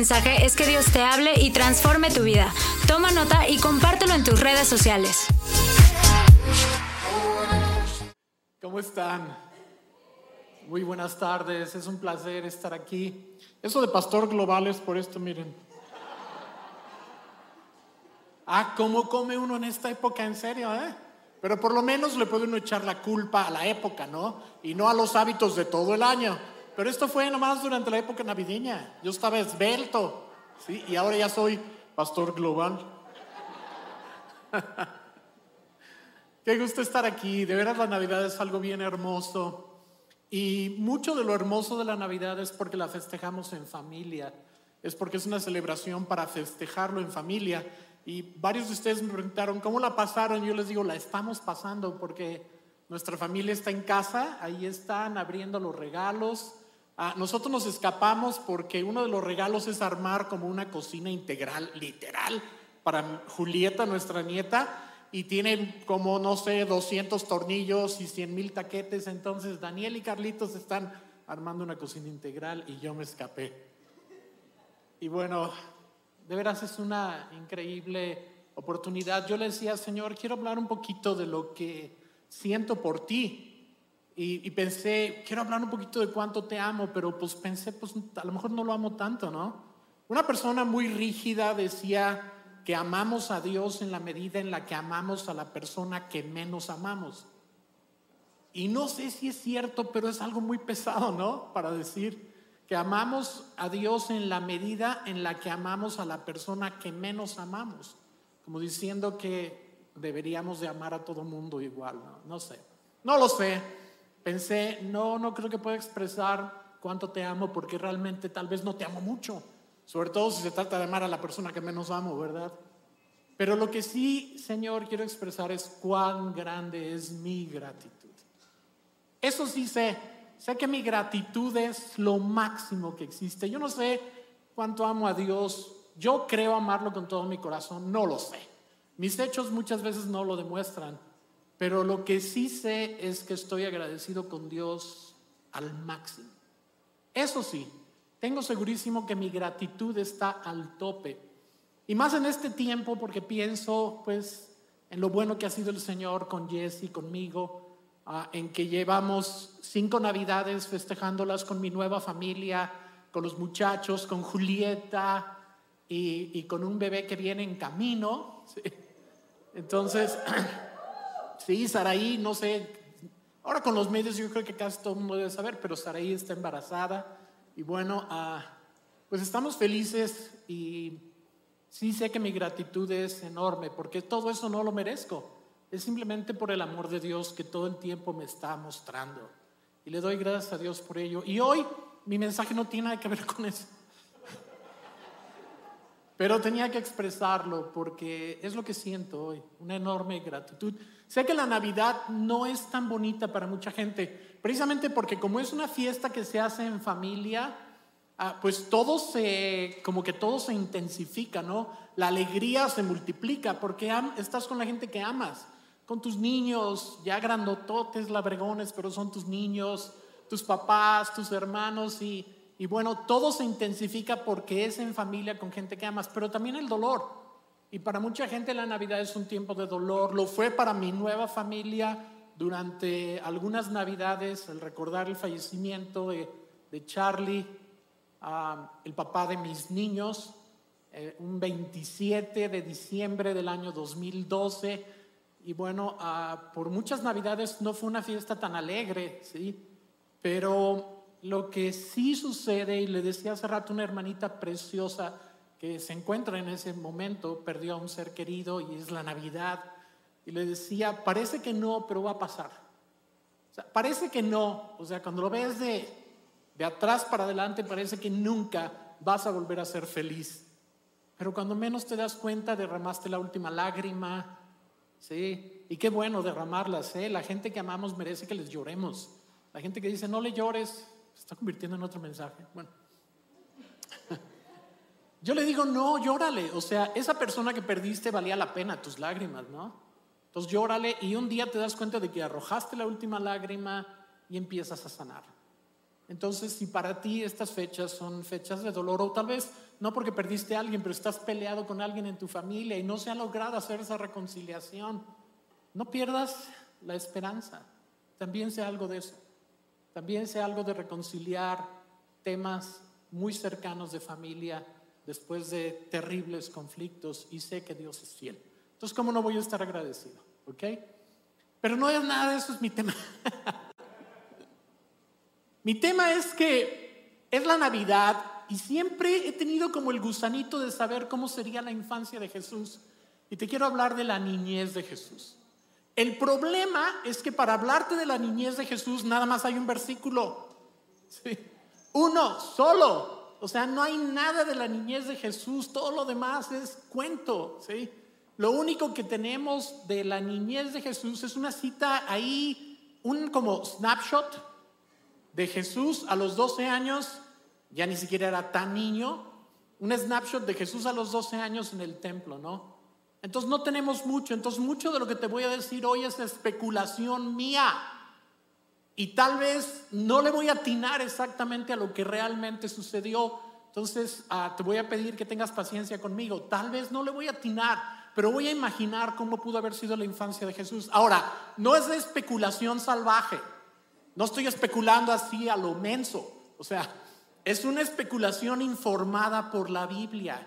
mensaje es que Dios te hable y transforme tu vida. Toma nota y compártelo en tus redes sociales. ¿Cómo están? Muy buenas tardes, es un placer estar aquí. Eso de pastor global es por esto, miren. Ah, ¿cómo come uno en esta época en serio, eh? Pero por lo menos le puede uno echar la culpa a la época, ¿no? Y no a los hábitos de todo el año. Pero esto fue nomás durante la época navideña. Yo estaba esbelto, ¿sí? Y ahora ya soy pastor global. Qué gusto estar aquí. De veras la Navidad es algo bien hermoso. Y mucho de lo hermoso de la Navidad es porque la festejamos en familia. Es porque es una celebración para festejarlo en familia. Y varios de ustedes me preguntaron, ¿cómo la pasaron? Yo les digo, la estamos pasando porque nuestra familia está en casa, ahí están abriendo los regalos. Ah, nosotros nos escapamos porque uno de los regalos es armar como una cocina integral, literal, para Julieta, nuestra nieta, y tienen como, no sé, 200 tornillos y 100 mil taquetes. Entonces Daniel y Carlitos están armando una cocina integral y yo me escapé. Y bueno, de veras es una increíble oportunidad. Yo le decía, Señor, quiero hablar un poquito de lo que siento por ti. Y, pensé, quiero hablar un poquito de cuánto te amo, pero pues pensé, pues a lo mejor no lo amo tanto, ¿no? Una persona muy rígida decía que amamos a Dios en la medida en la que amamos a la persona que menos amamos. Y no sé si es cierto, pero es algo muy pesado, ¿no? Para decir que amamos a Dios en la medida en la que amamos a la persona que menos amamos, como diciendo que deberíamos de amar a todo mundo igual, no, no sé, no lo sé, pensé, no, no creo que pueda expresar cuánto te amo porque realmente tal vez no te amo mucho, sobre todo si se trata de amar a la persona que menos amo, ¿verdad? Pero lo que sí, Señor, quiero expresar es cuán grande es mi gratitud. Eso sí sé, Sé que mi gratitud es lo máximo que existe. Yo no sé cuánto amo a Dios. Yo creo amarlo con todo mi corazón. No lo sé. Mis hechos muchas veces no lo demuestran. Pero lo que sí sé es que estoy agradecido con Dios al máximo. Eso sí, tengo segurísimo que mi gratitud está al tope. Y más en este tiempo porque pienso pues en lo bueno que ha sido el Señor con Jesse, conmigo, Ah, en que llevamos cinco navidades festejándolas con mi nueva familia, con los muchachos, con Julieta y, con un bebé que viene en camino. Entonces, sí, Saraí, no sé, ahora con los medios yo creo que casi todo el mundo debe saber, pero Saraí está embarazada y bueno, ah, pues estamos felices y sí sé que mi gratitud es enorme porque todo eso no lo merezco. Es simplemente por el amor de Dios que todo el tiempo me está mostrando. Y le doy gracias a Dios por ello. Y hoy mi mensaje no tiene nada que ver con eso. Pero tenía que expresarlo porque es lo que siento hoy, una enorme gratitud. Sé que la Navidad no es tan bonita para mucha gente, precisamente porque como es una fiesta que se hace en familia, ah, pues todo se, como que todo se intensifica, ¿no? La alegría se multiplica porque estás con la gente que amas con tus niños, ya grandototes, labregones, pero son tus niños, tus papás, tus hermanos y, y bueno, todo se intensifica porque es en familia con gente que amas, pero también el dolor. Y para mucha gente la Navidad es un tiempo de dolor. Lo fue para mi nueva familia durante algunas Navidades, el recordar el fallecimiento de, de Charlie, el papá de mis niños, eh, un 27 de diciembre del año 2012 y bueno, ah, por muchas navidades no fue una fiesta tan alegre, ¿sí? Pero lo que sí sucede, y le decía hace rato una hermanita preciosa que se encuentra en ese momento, perdió a un ser querido y es la Navidad, y le decía, parece que no, pero va a pasar. Parece que no, o sea, cuando lo ves de, de atrás para adelante, parece que nunca vas a volver a ser feliz. Pero cuando menos te das cuenta, derramaste la última lágrima, Sí, y qué bueno derramarlas, ¿eh? La gente que amamos merece que les lloremos. La gente que dice, no le llores, está convirtiendo en otro mensaje. Bueno, yo le digo, no, llórale. O sea, esa persona que perdiste valía la pena tus lágrimas, ¿no? Entonces llórale y un día te das cuenta de que arrojaste la última lágrima y empiezas a sanar. Entonces, si para ti estas fechas son fechas de dolor o tal vez no porque perdiste a alguien, pero estás peleado con alguien en tu familia y no se ha logrado hacer esa reconciliación. No pierdas la esperanza. También sea algo de eso. También sea algo de reconciliar temas muy cercanos de familia después de terribles conflictos y sé que Dios es fiel. Entonces, ¿cómo no voy a estar agradecido? ¿Ok? Pero no es nada de eso, es mi tema. mi tema es que es la Navidad y siempre he tenido como el gusanito de saber cómo sería la infancia de Jesús. Y te quiero hablar de la niñez de Jesús. El problema es que para hablarte de la niñez de Jesús nada más hay un versículo. Uno, solo. O sea, no hay nada de la niñez de Jesús, todo lo demás es cuento. ¿sí? Lo único que tenemos de la niñez de Jesús es una cita ahí, un como snapshot de Jesús a los 12 años ya ni siquiera era tan niño, un snapshot de Jesús a los 12 años en el templo, ¿no? Entonces no tenemos mucho, entonces mucho de lo que te voy a decir hoy es especulación mía. Y tal vez no le voy a atinar exactamente a lo que realmente sucedió. Entonces ah, te voy a pedir que tengas paciencia conmigo. Tal vez no le voy a atinar, pero voy a imaginar cómo pudo haber sido la infancia de Jesús. Ahora, no es de especulación salvaje. No estoy especulando así a lo menso. O sea, es una especulación informada por la Biblia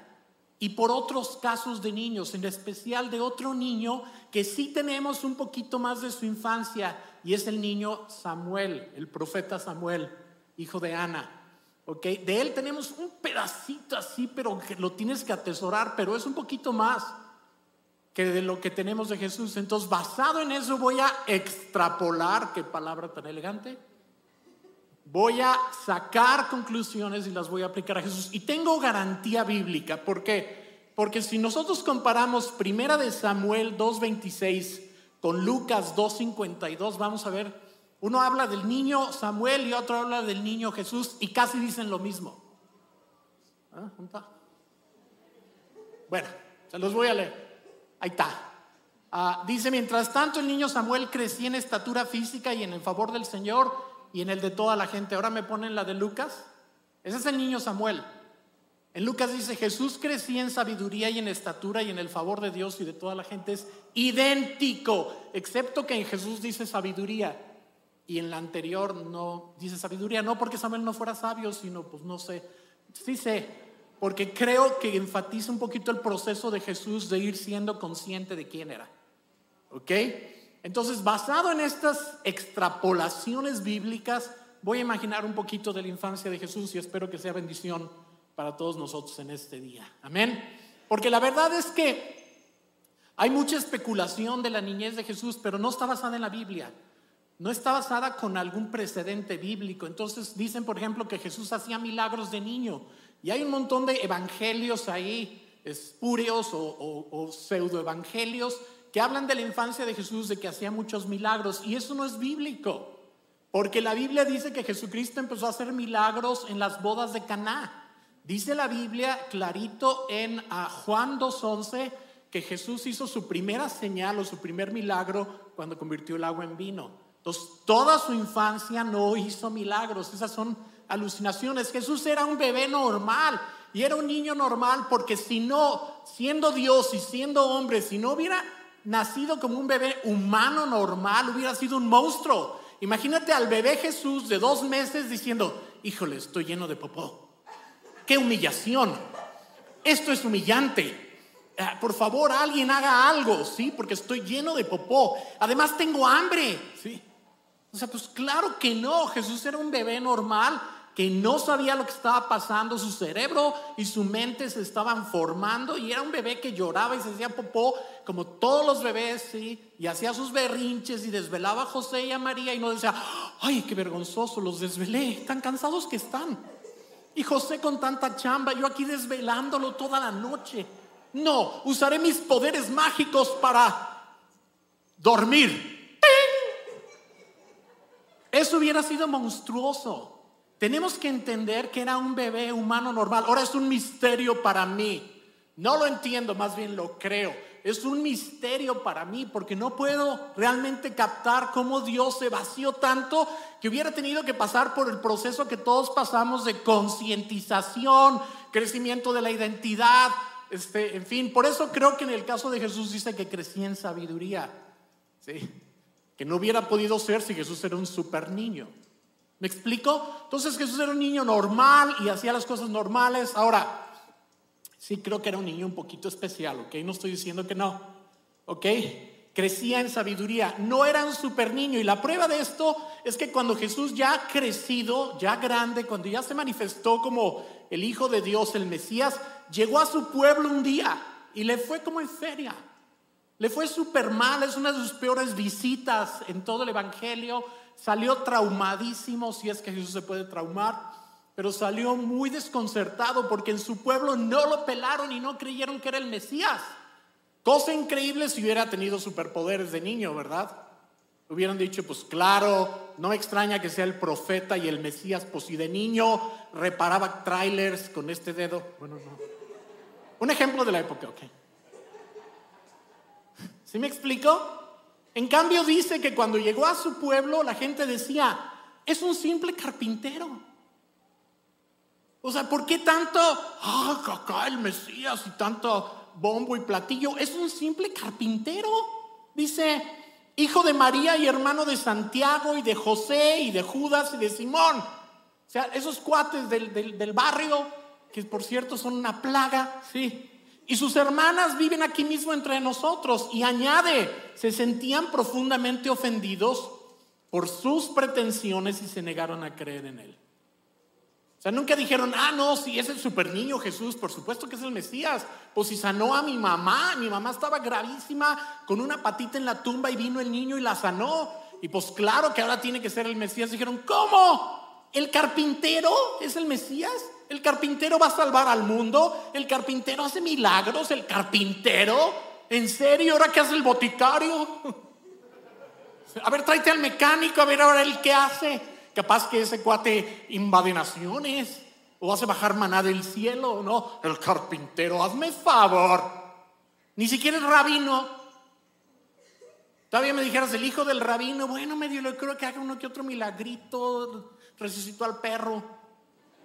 y por otros casos de niños, en especial de otro niño que sí tenemos un poquito más de su infancia y es el niño Samuel, el profeta Samuel, hijo de Ana. ¿ok? De él tenemos un pedacito así, pero que lo tienes que atesorar, pero es un poquito más que de lo que tenemos de Jesús. Entonces, basado en eso voy a extrapolar, qué palabra tan elegante, voy a sacar conclusiones y las voy a aplicar a Jesús. Y tengo garantía bíblica. ¿Por qué? Porque si nosotros comparamos Primera de Samuel 2.26 con Lucas 2.52, vamos a ver, uno habla del niño Samuel y otro habla del niño Jesús y casi dicen lo mismo. ¿Ah? Bueno, se los voy a leer. Ahí está. Ah, dice, mientras tanto el niño Samuel crecía en estatura física y en el favor del Señor y en el de toda la gente. Ahora me ponen la de Lucas. Ese es el niño Samuel. En Lucas dice, Jesús crecía en sabiduría y en estatura y en el favor de Dios y de toda la gente. Es idéntico, excepto que en Jesús dice sabiduría y en la anterior no dice sabiduría. No porque Samuel no fuera sabio, sino pues no sé. Sí sé, porque creo que enfatiza un poquito el proceso de Jesús de ir siendo consciente de quién era. ¿Ok? Entonces, basado en estas extrapolaciones bíblicas, voy a imaginar un poquito de la infancia de Jesús y espero que sea bendición para todos nosotros en este día. Amén. Porque la verdad es que hay mucha especulación de la niñez de Jesús, pero no está basada en la Biblia. No está basada con algún precedente bíblico. Entonces dicen, por ejemplo, que Jesús hacía milagros de niño. Y hay un montón de evangelios ahí, espurios o, o, o pseudoevangelios que hablan de la infancia de Jesús, de que hacía muchos milagros, y eso no es bíblico, porque la Biblia dice que Jesucristo empezó a hacer milagros en las bodas de Caná. Dice la Biblia clarito en a Juan 2:11 que Jesús hizo su primera señal o su primer milagro cuando convirtió el agua en vino. Entonces, toda su infancia no hizo milagros, esas son alucinaciones. Jesús era un bebé normal y era un niño normal porque si no, siendo Dios y siendo hombre, si no hubiera nacido como un bebé humano normal, hubiera sido un monstruo. Imagínate al bebé Jesús de dos meses diciendo, híjole, estoy lleno de popó. ¡Qué humillación! Esto es humillante. Ah, por favor, alguien haga algo, ¿sí? Porque estoy lleno de popó. Además, tengo hambre, ¿sí? O sea, pues claro que no. Jesús era un bebé normal que no sabía lo que estaba pasando, su cerebro y su mente se estaban formando y era un bebé que lloraba y se hacía popó como todos los bebés. Y hacía sus berrinches y desvelaba a José y a María y no decía, ay, qué vergonzoso, los desvelé, tan cansados que están. Y José con tanta chamba, yo aquí desvelándolo toda la noche. No, usaré mis poderes mágicos para dormir. Eso hubiera sido monstruoso. Tenemos que entender que era un bebé humano normal. Ahora es un misterio para mí. No lo entiendo, más bien lo creo. Es un misterio para mí porque no puedo realmente captar cómo Dios se vació tanto que hubiera tenido que pasar por el proceso que todos pasamos de concientización, crecimiento de la identidad, este, en fin. Por eso creo que en el caso de Jesús dice que crecía en sabiduría, ¿sí? que no hubiera podido ser si Jesús era un super niño. ¿Me explico? Entonces Jesús era un niño normal y hacía las cosas normales. Ahora, sí creo que era un niño un poquito especial, ¿ok? No estoy diciendo que no, ¿ok? Crecía en sabiduría, no era un super niño. Y la prueba de esto es que cuando Jesús ya crecido, ya grande, cuando ya se manifestó como el Hijo de Dios, el Mesías, llegó a su pueblo un día y le fue como en feria. Le fue súper mal, es una de sus peores visitas en todo el Evangelio. Salió traumadísimo, si es que Jesús se puede traumar, pero salió muy desconcertado porque en su pueblo no lo pelaron y no creyeron que era el Mesías. Cosa increíble si hubiera tenido superpoderes de niño, ¿verdad? Hubieran dicho, pues claro, no extraña que sea el profeta y el Mesías, pues si de niño reparaba trailers con este dedo. Bueno, no. Un ejemplo de la época, ok. ¿Sí me explico? En cambio dice que cuando llegó a su pueblo la gente decía, es un simple carpintero. O sea, ¿por qué tanto, ah, acá el Mesías y tanto bombo y platillo? Es un simple carpintero. Dice, hijo de María y hermano de Santiago y de José y de Judas y de Simón. O sea, esos cuates del, del barrio, que por cierto son una plaga, sí. Y sus hermanas viven aquí mismo entre nosotros. Y añade, se sentían profundamente ofendidos por sus pretensiones y se negaron a creer en él. O sea, nunca dijeron, ah, no, si es el super niño Jesús, por supuesto que es el Mesías. Pues si sanó a mi mamá, mi mamá estaba gravísima con una patita en la tumba y vino el niño y la sanó. Y pues claro que ahora tiene que ser el Mesías. Dijeron, ¿cómo? ¿El carpintero es el Mesías? El carpintero va a salvar al mundo. El carpintero hace milagros. El carpintero. ¿En serio? ¿Ahora qué hace el boticario? A ver, tráete al mecánico. A ver ahora el qué hace. Capaz que ese cuate invade naciones. O hace bajar maná del cielo. No, el carpintero. Hazme favor. Ni siquiera el rabino. Todavía me dijeras el hijo del rabino. Bueno, medio lo creo que haga uno que otro milagrito. Resucitó al perro.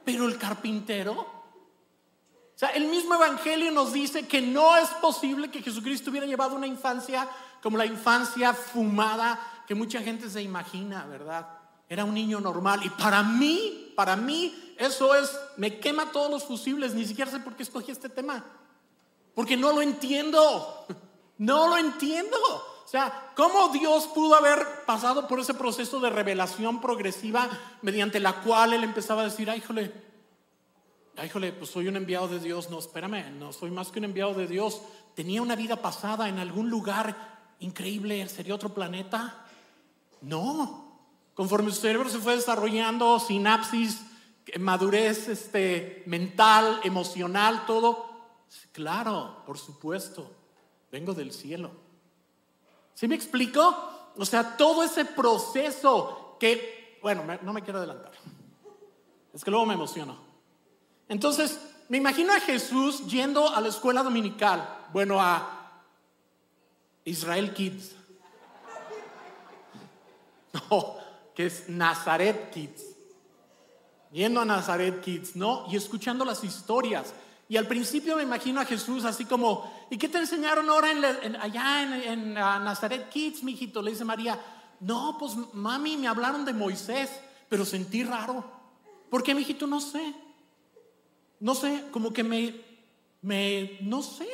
Pero el carpintero, o sea, el mismo Evangelio nos dice que no es posible que Jesucristo hubiera llevado una infancia como la infancia fumada que mucha gente se imagina, ¿verdad? Era un niño normal. Y para mí, para mí, eso es, me quema todos los fusibles. Ni siquiera sé por qué escogí este tema. Porque no lo entiendo. No lo entiendo. O sea, ¿cómo Dios pudo haber pasado por ese proceso de revelación progresiva mediante la cual Él empezaba a decir, ay, híjole, ay, híjole, pues soy un enviado de Dios? No, espérame, no soy más que un enviado de Dios. Tenía una vida pasada en algún lugar increíble, ¿sería otro planeta? No. Conforme su cerebro se fue desarrollando, sinapsis, madurez este, mental, emocional, todo. Claro, por supuesto, vengo del cielo. ¿Sí me explico? O sea, todo ese proceso que, bueno, no me quiero adelantar. Es que luego me emociono. Entonces, me imagino a Jesús yendo a la escuela dominical, bueno, a Israel Kids. No, que es Nazaret Kids. Yendo a Nazaret Kids, ¿no? Y escuchando las historias. Y al principio me imagino a Jesús así como, ¿y qué te enseñaron ahora allá en, Nazaret Kids, mijito? Le dice María, no, pues mami, me hablaron de Moisés, pero sentí raro. ¿Por qué, mijito? No sé. No sé, como que me, me, no sé,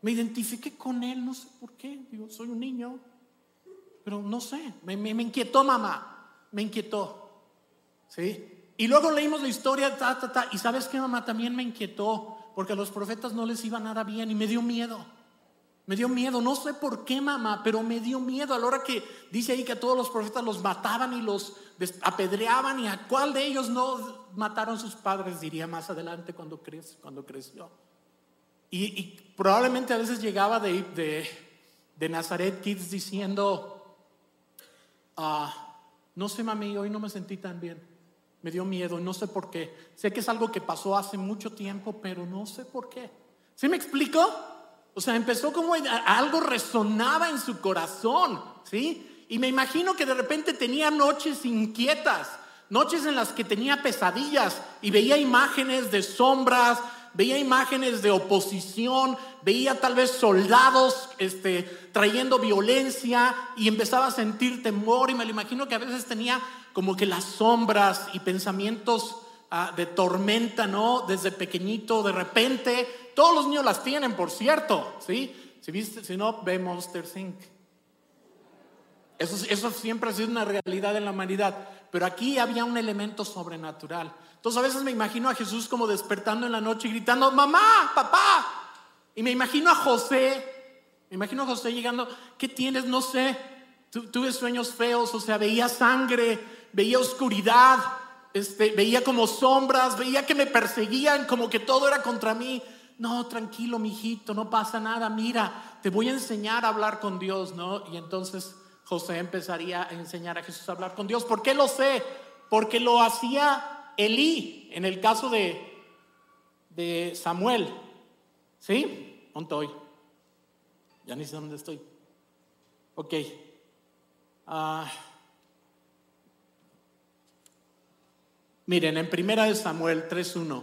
me identifiqué con él, no sé por qué. Digo, soy un niño, pero no sé, me, me, me inquietó mamá, me inquietó. ¿Sí? Y luego leímos la historia, ta, ta, ta, y sabes que mamá también me inquietó, porque a los profetas no les iba nada bien y me dio miedo. Me dio miedo, no sé por qué mamá, pero me dio miedo a la hora que dice ahí que a todos los profetas los mataban y los apedreaban y a cuál de ellos no mataron sus padres, diría más adelante cuando, creció. Cuando creció. Y, probablemente a veces llegaba de, de, de Nazaret Kids diciendo, ah, no sé mami, hoy no me sentí tan bien me dio miedo, no sé por qué. Sé que es algo que pasó hace mucho tiempo, pero no sé por qué. ¿Sí me explico? O sea, empezó como algo resonaba en su corazón, ¿sí? Y me imagino que de repente tenía noches inquietas, noches en las que tenía pesadillas y veía imágenes de sombras, veía imágenes de oposición, veía tal vez soldados este, trayendo violencia y empezaba a sentir temor y me lo imagino que a veces tenía como que las sombras y pensamientos ah, de tormenta, ¿no? Desde pequeñito, de repente, todos los niños las tienen, por cierto, ¿sí? Si, no, ve Monster Inc. Eso, eso siempre ha sido una realidad en la humanidad, pero aquí había un elemento sobrenatural. Entonces a veces me imagino a Jesús como despertando en la noche y gritando, mamá, papá. Y me imagino a José, me imagino a José llegando, ¿qué tienes? No sé, tuve sueños feos, o sea, veía sangre, veía oscuridad, este, veía como sombras, veía que me perseguían, como que todo era contra mí. No, tranquilo, mijito, no pasa nada. Mira, te voy a enseñar a hablar con Dios, ¿no? Y entonces José empezaría a enseñar a Jesús a hablar con Dios. ¿Por qué lo sé? Porque lo hacía Elí, en el caso de, de Samuel, ¿sí? ¿Dónde estoy? Ya ni sé dónde estoy. Ok. Ah. Miren, en primera de Samuel 3.1.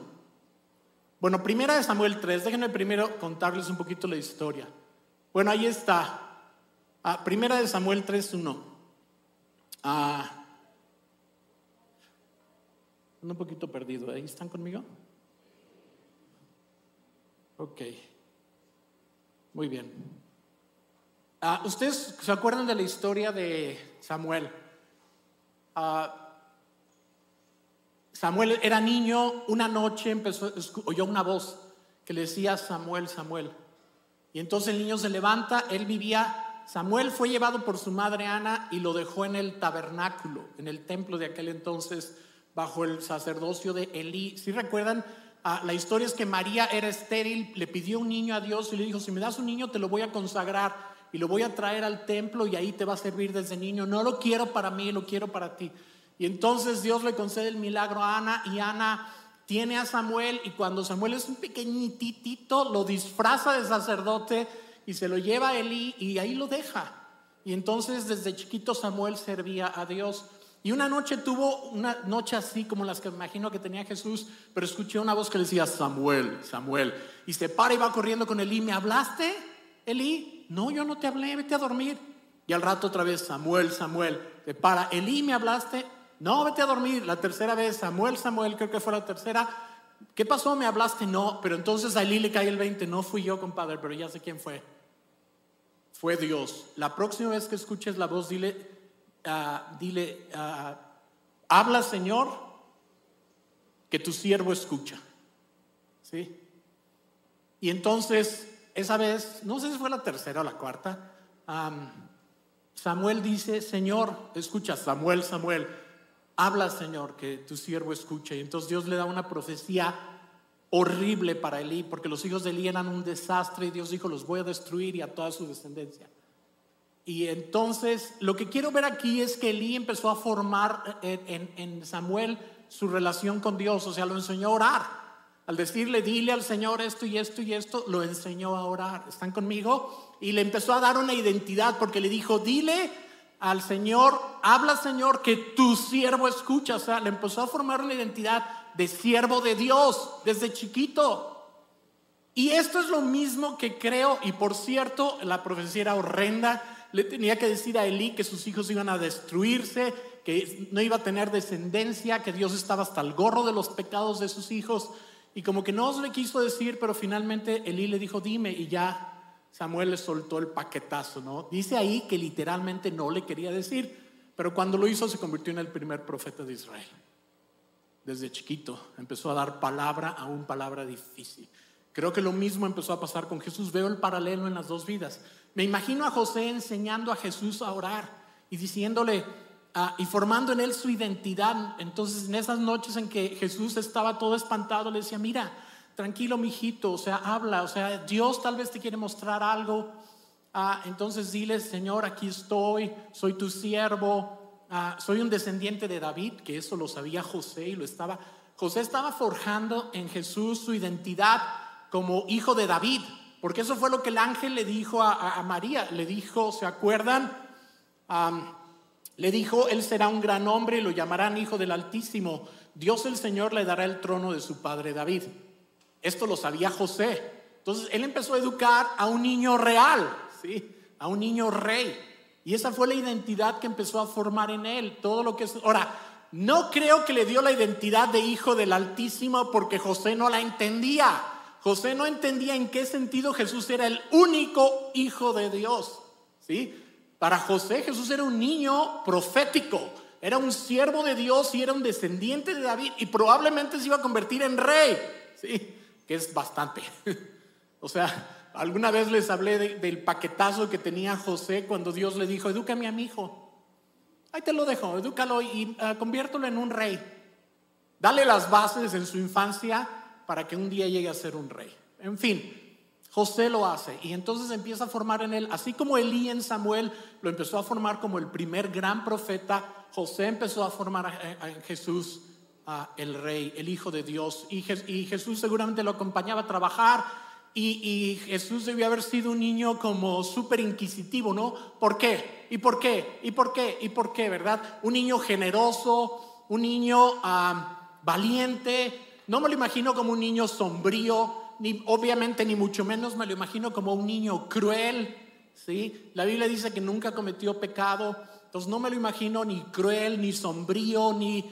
Bueno, primera de Samuel 3, déjenme primero contarles un poquito la historia. Bueno, ahí está. Ah, primera de Samuel 3.1. Ah, un poquito perdido. ¿Ahí están conmigo? Ok. Muy bien. Ah, ¿Ustedes se acuerdan de la historia de Samuel? Ah, Samuel era niño, una noche empezó, oyó una voz que le decía Samuel, Samuel. Y entonces el niño se levanta, él vivía, Samuel fue llevado por su madre Ana y lo dejó en el tabernáculo, en el templo de aquel entonces bajo el sacerdocio de Elí. Si recuerdan, ah, la historia es que María era estéril, le pidió un niño a Dios y le dijo, si me das un niño te lo voy a consagrar y lo voy a traer al templo y ahí te va a servir desde niño. No lo quiero para mí, lo quiero para ti. Y entonces Dios le concede el milagro a Ana y Ana tiene a Samuel y cuando Samuel es un pequeñitito lo disfraza de sacerdote y se lo lleva a Elí y ahí lo deja. Y entonces desde chiquito Samuel servía a Dios. Y una noche tuvo una noche así como las que imagino que tenía Jesús, pero escuché una voz que le decía, Samuel, Samuel. Y se para y va corriendo con Elí, ¿me hablaste, Elí? No, yo no te hablé, vete a dormir. Y al rato otra vez, Samuel, Samuel. Se para, Elí, ¿me hablaste? No, vete a dormir. La tercera vez, Samuel, Samuel, creo que fue la tercera. ¿Qué pasó? ¿Me hablaste? No, pero entonces a Elí le cae el 20. No fui yo, compadre, pero ya sé quién fue. Fue Dios. La próxima vez que escuches la voz, dile, Ah, dile, ah, habla Señor, que tu siervo escucha. ¿Sí? Y entonces, esa vez, no sé si fue la tercera o la cuarta, Samuel dice, Señor, escucha, Samuel, Samuel, habla Señor, que tu siervo escucha. Y entonces Dios le da una profecía horrible para Elí, porque los hijos de Elí eran un desastre y Dios dijo, los voy a destruir y a toda su descendencia. Y entonces lo que quiero ver aquí es que Elí empezó a formar en, Samuel su relación con Dios, o sea, lo enseñó a orar. Al decirle, dile al Señor esto y esto y esto, lo enseñó a orar. ¿Están conmigo? Y le empezó a dar una identidad porque le dijo, dile al Señor, habla Señor, que tu siervo escucha. O sea, le empezó a formar una identidad de siervo de Dios desde chiquito. Y esto es lo mismo que creo, y por cierto, la profecía era horrenda, le tenía que decir a Elí que sus hijos iban a destruirse, que no iba a tener descendencia, que Dios estaba hasta el gorro de los pecados de sus hijos. Y como que no os le quiso decir, pero finalmente Elí le dijo, dime, y ya Samuel le soltó el paquetazo, ¿no? Dice ahí que literalmente no le quería decir, pero cuando lo hizo se convirtió en el primer profeta de Israel. Desde chiquito empezó a dar palabra a un palabra difícil. Creo que lo mismo empezó a pasar con Jesús. Veo el paralelo en las dos vidas. Me imagino a José enseñando a Jesús a orar y diciéndole ah, y formando en él su identidad. Entonces, en esas noches en que Jesús estaba todo espantado, le decía: Mira, tranquilo, mijito, o sea, habla, o sea, Dios tal vez te quiere mostrar algo. Ah, entonces, dile: Señor, aquí estoy, soy tu siervo, ah, soy un descendiente de David, que eso lo sabía José y lo estaba. José estaba forjando en Jesús su identidad como hijo de David, porque eso fue lo que el ángel le dijo a, María, le dijo, ¿se acuerdan? Le dijo, él será un gran hombre y lo llamarán hijo del Altísimo. Dios el Señor le dará el trono de su padre David. Esto lo sabía José. Entonces él empezó a educar a un niño real, ¿sí? A un niño rey. Y esa fue la identidad que empezó a formar en él. Todo lo que es. Ahora, no creo que le dio la identidad de hijo del Altísimo porque José no la entendía. José no entendía en qué sentido Jesús era el único hijo de Dios. ¿Sí? Para José Jesús era un niño profético, era un siervo de Dios y era un descendiente de David y probablemente se iba a convertir en rey. ¿Sí? Es bastante. o sea, alguna vez les hablé del paquetazo que tenía José cuando Dios le dijo, edúcame a mi hijo. Ahí te lo dejo, edúcalo y uh, conviértelo en un rey. Dale las bases en su infancia para que un día llegue a ser un rey. En fin, José lo hace y entonces empieza a formar en él, así como Elí en Samuel lo empezó a formar como el primer gran profeta, José empezó a formar en Jesús el rey, el hijo de Dios. Y, Jesús seguramente lo acompañaba a trabajar y, Jesús debió haber sido un niño como súper inquisitivo, ¿no? ¿Por qué? ¿Y por qué? ¿Y por qué? ¿Y por qué? ¿Verdad? Un niño generoso, un niño valiente. No me lo imagino como un niño sombrío, ni obviamente ni mucho menos me lo imagino como un niño cruel. ¿sí? La Biblia dice que nunca cometió pecado. Entonces no me lo imagino ni cruel, ni sombrío, ni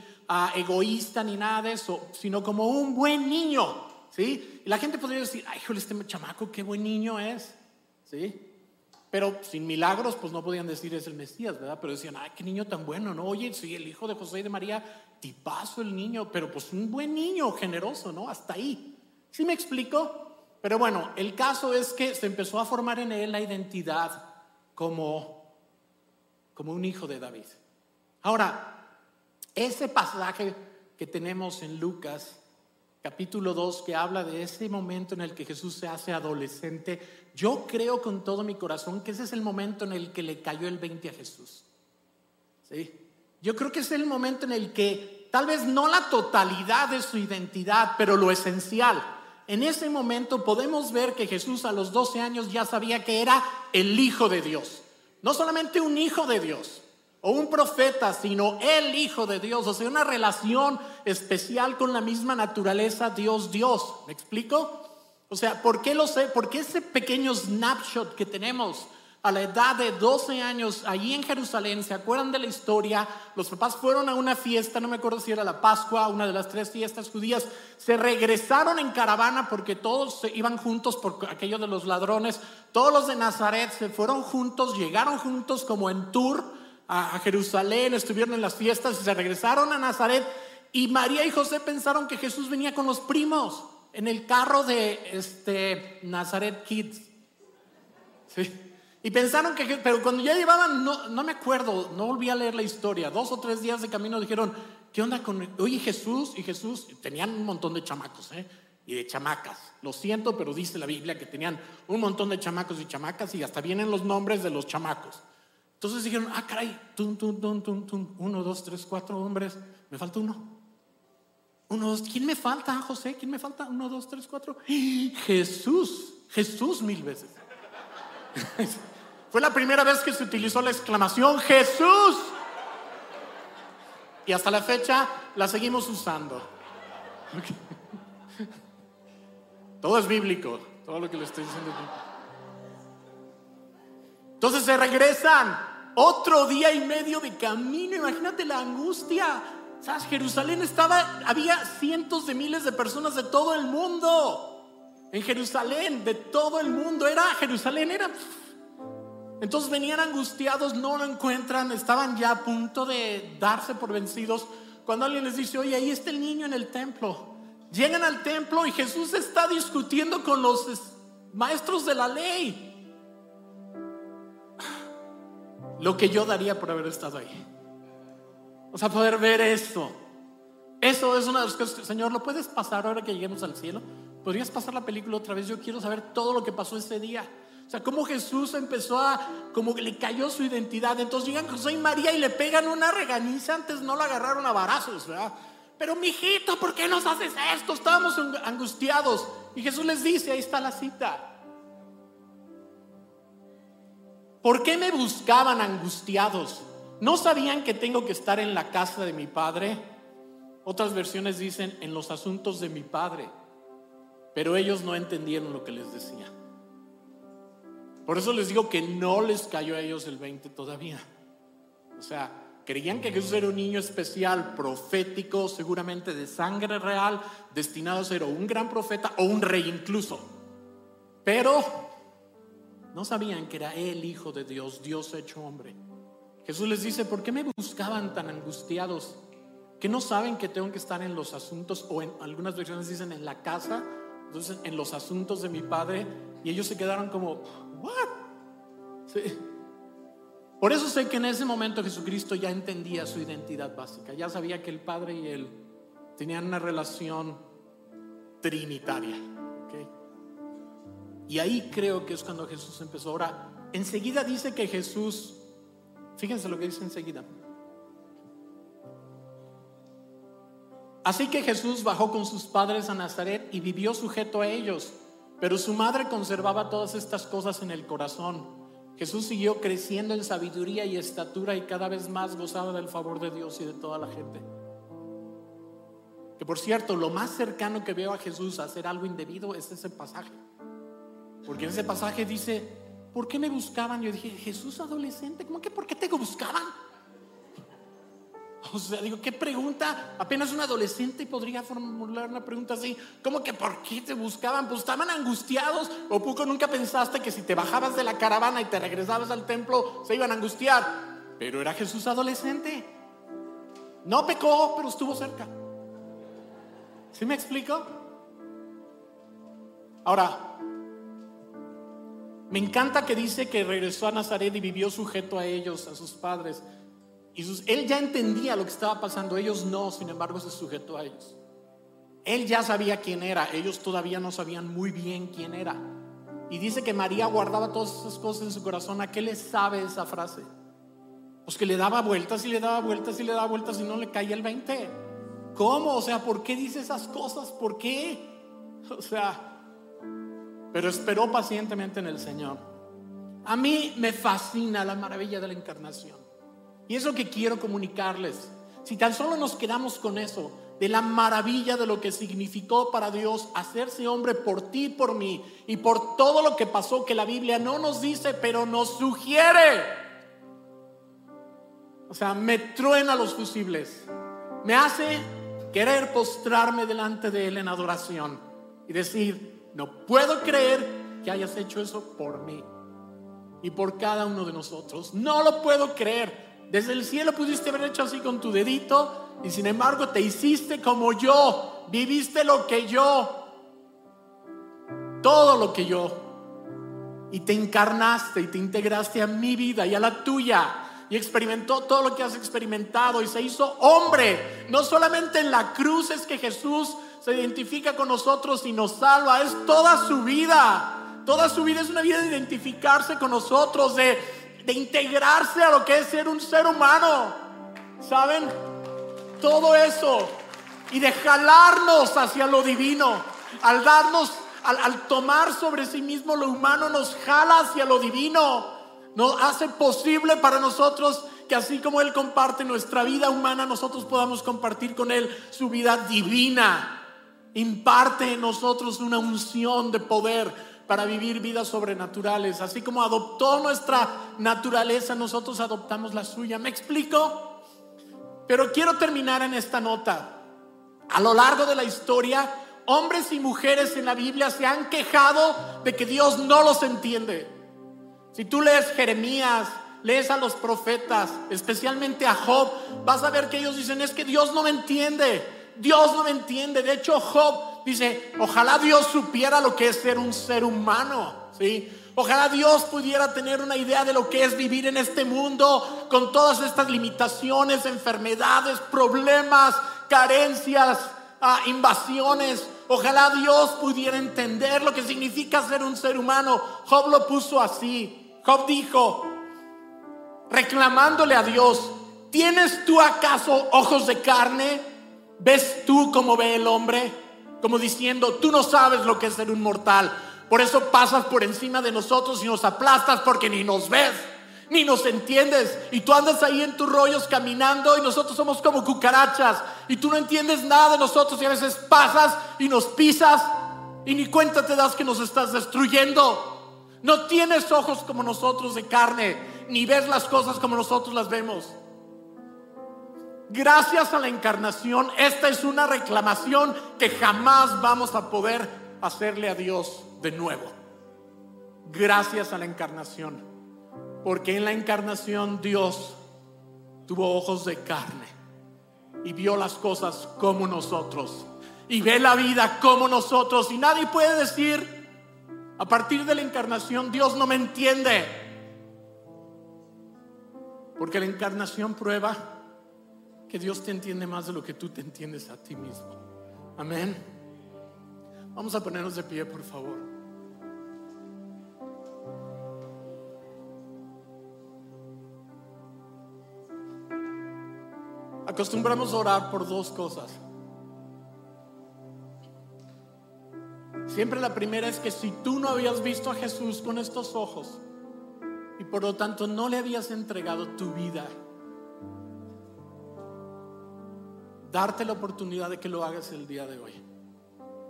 egoísta, ni nada de eso, sino como un buen niño. ¿sí? Y la gente podría decir, ay, joder, este chamaco, qué buen niño es, ¿sí? Pero sin milagros, pues no podían decir es el Mesías, ¿verdad? Pero decían, ay, qué niño tan bueno, ¿no? Oye, soy el hijo de José y de María, tipazo el niño, pero pues un buen niño, generoso, ¿no? Hasta ahí. ¿Sí me explico? Pero bueno, el caso es que se empezó a formar en él la identidad como, como un hijo de David. Ahora, ese pasaje que tenemos en Lucas capítulo 2, que habla de ese momento en el que Jesús se hace adolescente, yo creo con todo mi corazón que ese es el momento en el que le cayó el 20 a Jesús. ¿Sí? Yo creo que es el momento en el que tal vez no la totalidad de su identidad, pero lo esencial. En ese momento podemos ver que Jesús a los 12 años ya sabía que era el Hijo de Dios. No solamente un Hijo de Dios, o un profeta, sino el Hijo de Dios, o sea, una relación especial con la misma naturaleza Dios-Dios. ¿Me explico? O sea, ¿por qué lo sé? Porque ese pequeño snapshot que tenemos a la edad de 12 años allí en Jerusalén, ¿se acuerdan de la historia? Los papás fueron a una fiesta, no me acuerdo si era la Pascua, una de las tres fiestas judías, se regresaron en caravana porque todos iban juntos por aquello de los ladrones, todos los de Nazaret se fueron juntos, llegaron juntos como en tour a, Jerusalén, estuvieron en las fiestas y se regresaron a Nazaret. Y María y José pensaron que Jesús venía con los primos en el carro de este, Nazaret Kids. ¿Sí? Y pensaron que, pero cuando ya llevaban, no, no me acuerdo, no volví a leer la historia, dos o tres días de camino dijeron, ¿qué onda con, oye Jesús? Y Jesús, tenían un montón de chamacos, ¿eh? Y de chamacas. Lo siento, pero dice la Biblia que tenían un montón de chamacos y chamacas y hasta vienen los nombres de los chamacos. Entonces dijeron, ah, caray, tum, tum, tum, tum, tum, uno, dos, tres, cuatro hombres, me falta uno. Uno, dos, ¿quién me falta, José? ¿Quién me falta? Uno, dos, tres, cuatro. Jesús, Jesús mil veces. Fue la primera vez que se utilizó la exclamación Jesús. Y hasta la fecha la seguimos usando. Todo es bíblico, todo lo que le estoy diciendo. Entonces se regresan. Otro día y medio de camino. Imagínate la angustia. ¿Sabes? Jerusalén estaba, había cientos de miles de personas de todo el mundo. En Jerusalén, de todo el mundo. Era Jerusalén, era. Entonces venían angustiados, no lo encuentran, estaban ya a punto de darse por vencidos. Cuando alguien les dice, oye, ahí está el niño en el templo. Llegan al templo y Jesús está discutiendo con los maestros de la ley. Lo que yo daría por haber estado ahí. O sea, poder ver esto. Eso es una de las cosas Señor, ¿lo puedes pasar ahora que lleguemos al cielo? ¿Podrías pasar la película otra vez? Yo quiero saber todo lo que pasó ese día. O sea, cómo Jesús empezó a, como que le cayó su identidad. Entonces llegan José y María y le pegan una reganiza. Antes no la agarraron a barazos, ¿verdad? Pero mijito, ¿por qué nos haces esto? Estábamos angustiados. Y Jesús les dice, ahí está la cita. ¿Por qué me buscaban angustiados? ¿no sabían que tengo que estar en la casa de mi padre? Otras versiones dicen en los asuntos de mi padre, pero ellos no entendieron lo que les decía. Por eso les digo que no les cayó a ellos el 20 todavía. O sea, creían que Jesús era un niño especial, profético, seguramente de sangre real, destinado a ser o un gran profeta o un rey incluso. Pero no sabían que era el Hijo de Dios, Dios hecho hombre. Jesús les dice, ¿por qué me buscaban tan angustiados? Que no saben que tengo que estar en los asuntos, o en algunas versiones dicen en la casa, entonces en los asuntos de mi Padre, y ellos se quedaron como, ¿what? Por eso sé que en ese momento Jesucristo ya entendía su identidad básica, ya sabía que el Padre y Él tenían una relación trinitaria. Y ahí creo que es cuando Jesús empezó. Ahora, enseguida dice que Jesús, fíjense lo que dice enseguida. Así que Jesús bajó con sus padres a Nazaret y vivió sujeto a ellos, pero su madre conservaba todas estas cosas en el corazón. Jesús siguió creciendo en sabiduría y estatura y cada vez más gozaba del favor de Dios y de toda la gente. Que por cierto, lo más cercano que veo a Jesús a hacer algo indebido es ese pasaje. Porque en ese pasaje dice, ¿por qué me buscaban? Yo dije, Jesús adolescente, ¿cómo que por qué te buscaban? O sea, digo, ¿qué pregunta? Apenas un adolescente podría formular una pregunta así. ¿Cómo que por qué te buscaban? Pues estaban angustiados. ¿O poco nunca pensaste que si te bajabas de la caravana y te regresabas al templo, se iban a angustiar? Pero era Jesús adolescente. No pecó, pero estuvo cerca. ¿Sí me explico? Ahora, me encanta que dice que regresó a Nazaret y vivió sujeto a ellos, a sus padres. Y él ya entendía lo que estaba pasando, ellos no, sin embargo se sujetó a ellos. Él ya sabía quién era, ellos todavía no sabían muy bien quién era. Y dice que María guardaba todas esas cosas en su corazón. ¿A qué le sabe esa frase? Pues que le daba vueltas y le daba vueltas y le daba vueltas y no le caía el 20. ¿Cómo? O sea, ¿por qué dice esas cosas? ¿Por qué? O sea, pero esperó pacientemente en el Señor. A mí me fascina la maravilla de la encarnación. Y es lo que quiero comunicarles. Si tan solo nos quedamos con eso, de la maravilla de lo que significó para Dios hacerse hombre por ti por mí, y por todo lo que pasó que la Biblia no nos dice, pero nos sugiere. O sea, me truena los fusibles. Me hace querer postrarme delante de Él en adoración y decir, no puedo creer que hayas hecho eso por mí y por cada uno de nosotros. No lo puedo creer. Desde el cielo pudiste haber hecho así con tu dedito y sin embargo te hiciste como yo. Viviste lo que yo. Todo lo que yo. Y te encarnaste y te integraste a mi vida y a la tuya y experimentó todo lo que has experimentado y se hizo hombre. No solamente en la cruz es que Jesús identifica con nosotros y nos salva, es toda su vida. Toda su vida es una vida de identificarse con nosotros, de, de integrarse a lo que es ser un ser humano. ¿Saben? Todo eso. Y de jalarnos hacia lo divino. Al darnos, al, al tomar sobre sí mismo lo humano, nos jala hacia lo divino nos hace posible para nosotros que así como Él comparte nuestra vida humana, nosotros podamos compartir con Él su vida divina. Imparte en nosotros una unción de poder para vivir vidas sobrenaturales. Así como adoptó nuestra naturaleza, nosotros adoptamos la suya. ¿Me explico? Pero quiero terminar en esta nota. A lo largo de la historia, hombres y mujeres en la Biblia se han quejado de que Dios no los entiende. Si tú lees Jeremías, lees a los profetas, especialmente a Job, vas a ver que ellos dicen, es que Dios no me entiende, Dios no me entiende. De hecho, Job dice, ojalá Dios supiera lo que es ser un ser humano, ¿sí? Ojalá Dios pudiera tener una idea de lo que es vivir en este mundo con todas estas limitaciones, enfermedades, problemas, carencias, ah, invasiones. Ojalá Dios pudiera entender lo que significa ser un ser humano. Job lo puso así. Job dijo, reclamándole a Dios, ¿tienes tú acaso ojos de carne? ¿Ves tú como ve el hombre? Como diciendo, tú no sabes lo que es ser un mortal. Por eso pasas por encima de nosotros y nos aplastas porque ni nos ves. ni nos entiendes. Y tú andas ahí en tus rollos caminando y nosotros somos como cucarachas. Y tú no entiendes nada de nosotros y a veces pasas y nos pisas y ni cuenta te das que nos estás destruyendo. No tienes ojos como nosotros de carne, ni ves las cosas como nosotros las vemos. Gracias a la encarnación, esta es una reclamación que jamás vamos a poder hacerle a Dios de nuevo. Gracias a la encarnación. Porque en la encarnación Dios tuvo ojos de carne y vio las cosas como nosotros. Y ve la vida como nosotros. Y nadie puede decir, a partir de la encarnación Dios no me entiende. Porque la encarnación prueba que Dios te entiende más de lo que tú te entiendes a ti mismo. Amén. Vamos a ponernos de pie, por favor. Acostumbramos a orar por dos cosas. Siempre la primera es que si tú no habías visto a Jesús con estos ojos y por lo tanto no le habías entregado tu vida, darte la oportunidad de que lo hagas el día de hoy.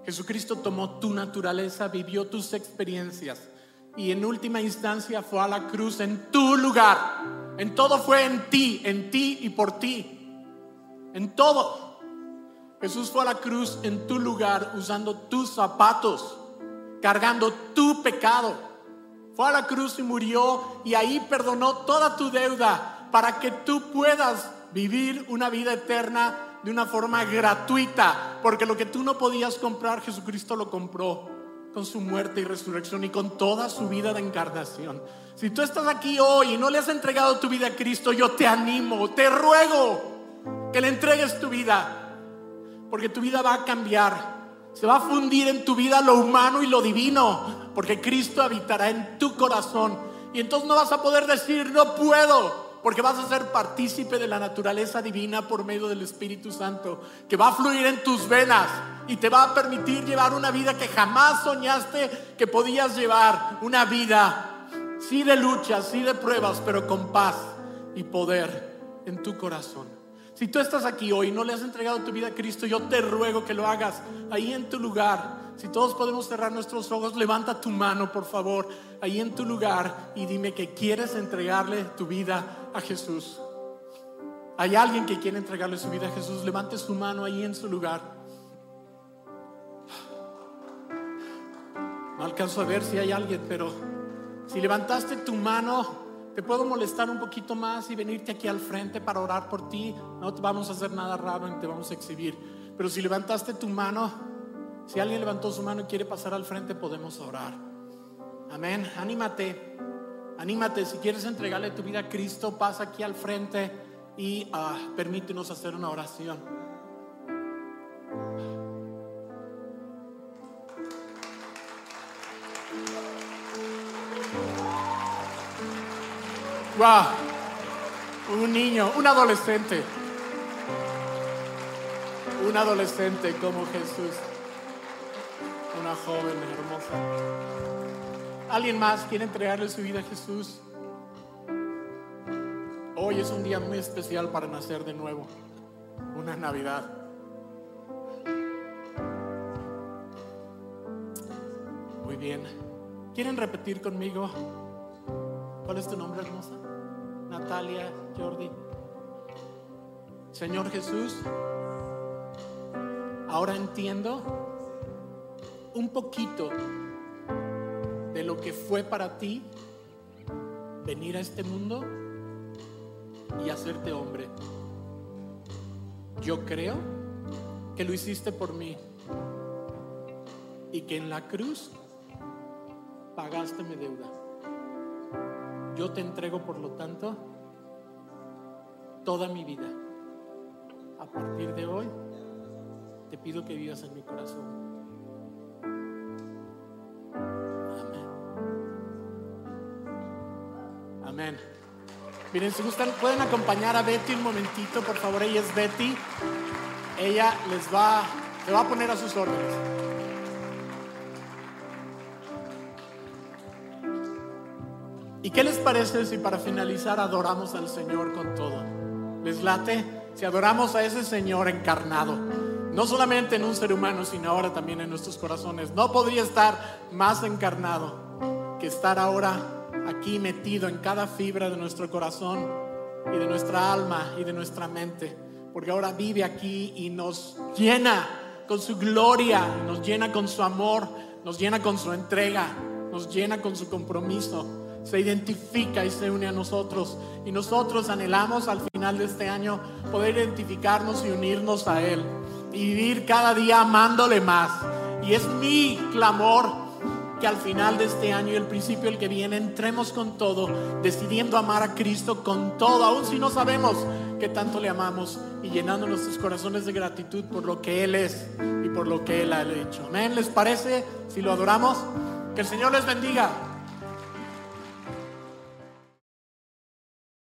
Jesucristo tomó tu naturaleza, vivió tus experiencias y en última instancia fue a la cruz en tu lugar. En todo fue en ti, en ti y por ti. En todo. Jesús fue a la cruz en tu lugar usando tus zapatos, cargando tu pecado. Fue a la cruz y murió y ahí perdonó toda tu deuda para que tú puedas vivir una vida eterna de una forma gratuita, porque lo que tú no podías comprar, Jesucristo lo compró con su muerte y resurrección y con toda su vida de encarnación. Si tú estás aquí hoy y no le has entregado tu vida a Cristo, yo te animo, te ruego que le entregues tu vida, porque tu vida va a cambiar. Se va a fundir en tu vida lo humano y lo divino, porque Cristo habitará en tu corazón. Y entonces no vas a poder decir, no puedo, porque vas a ser partícipe de la naturaleza divina por medio del Espíritu Santo, que va a fluir en tus venas y te va a permitir llevar una vida que jamás soñaste que podías llevar, una vida sí de luchas, sí de pruebas, pero con paz y poder en tu corazón. Si tú estás aquí hoy y no le has entregado tu vida a Cristo, yo te ruego que lo hagas ahí en tu lugar. Si todos podemos cerrar nuestros ojos, levanta tu mano, por favor, ahí en tu lugar y dime que quieres entregarle tu vida a Jesús. Hay alguien que quiere entregarle su vida a Jesús, levante su mano ahí en su lugar. No alcanzo a ver si hay alguien, pero si levantaste tu mano, te puedo molestar un poquito más y venirte aquí al frente para orar por ti. No te vamos a hacer nada raro ni te vamos a exhibir. Pero si levantaste tu mano, si alguien levantó su mano y quiere pasar al frente, podemos orar. Amén. Anímate. Anímate. Si quieres entregarle tu vida a Cristo, pasa aquí al frente y ah, permítenos hacer una oración. Wow. Un niño, un adolescente. Un adolescente como Jesús. Una joven hermosa. ¿Alguien más quiere entregarle su vida a Jesús? Hoy es un día muy especial para nacer de nuevo. Una Navidad. Muy bien. ¿Quieren repetir conmigo? ¿Cuál es tu nombre, hermosa? Natalia, Jordi. Señor Jesús, ahora entiendo un poquito de lo que fue para ti venir a este mundo y hacerte hombre. Yo creo que lo hiciste por mí y que en la cruz pagaste mi deuda. Yo te entrego, por lo tanto, toda mi vida. A partir de hoy, te pido que vivas en mi corazón. Amén. Amén. Miren, si gustan, pueden acompañar a Betty un momentito, por favor. Ella es Betty. Ella les va, va a poner a sus órdenes. ¿Y qué les parece si para finalizar adoramos al Señor con todo? ¿Les late? Si adoramos a ese Señor encarnado, no solamente en un ser humano, sino ahora también en nuestros corazones. No podría estar más encarnado que estar ahora aquí metido en cada fibra de nuestro corazón y de nuestra alma y de nuestra mente, porque ahora vive aquí y nos llena con su gloria, nos llena con su amor, nos llena con su entrega, nos llena con su compromiso se identifica y se une a nosotros. Y nosotros anhelamos al final de este año poder identificarnos y unirnos a Él. Y vivir cada día amándole más. Y es mi clamor que al final de este año y el principio el que viene entremos con todo, decidiendo amar a Cristo con todo, aun si no sabemos que tanto le amamos y llenando nuestros corazones de gratitud por lo que Él es y por lo que Él ha hecho. Amén, ¿les parece? Si lo adoramos, que el Señor les bendiga.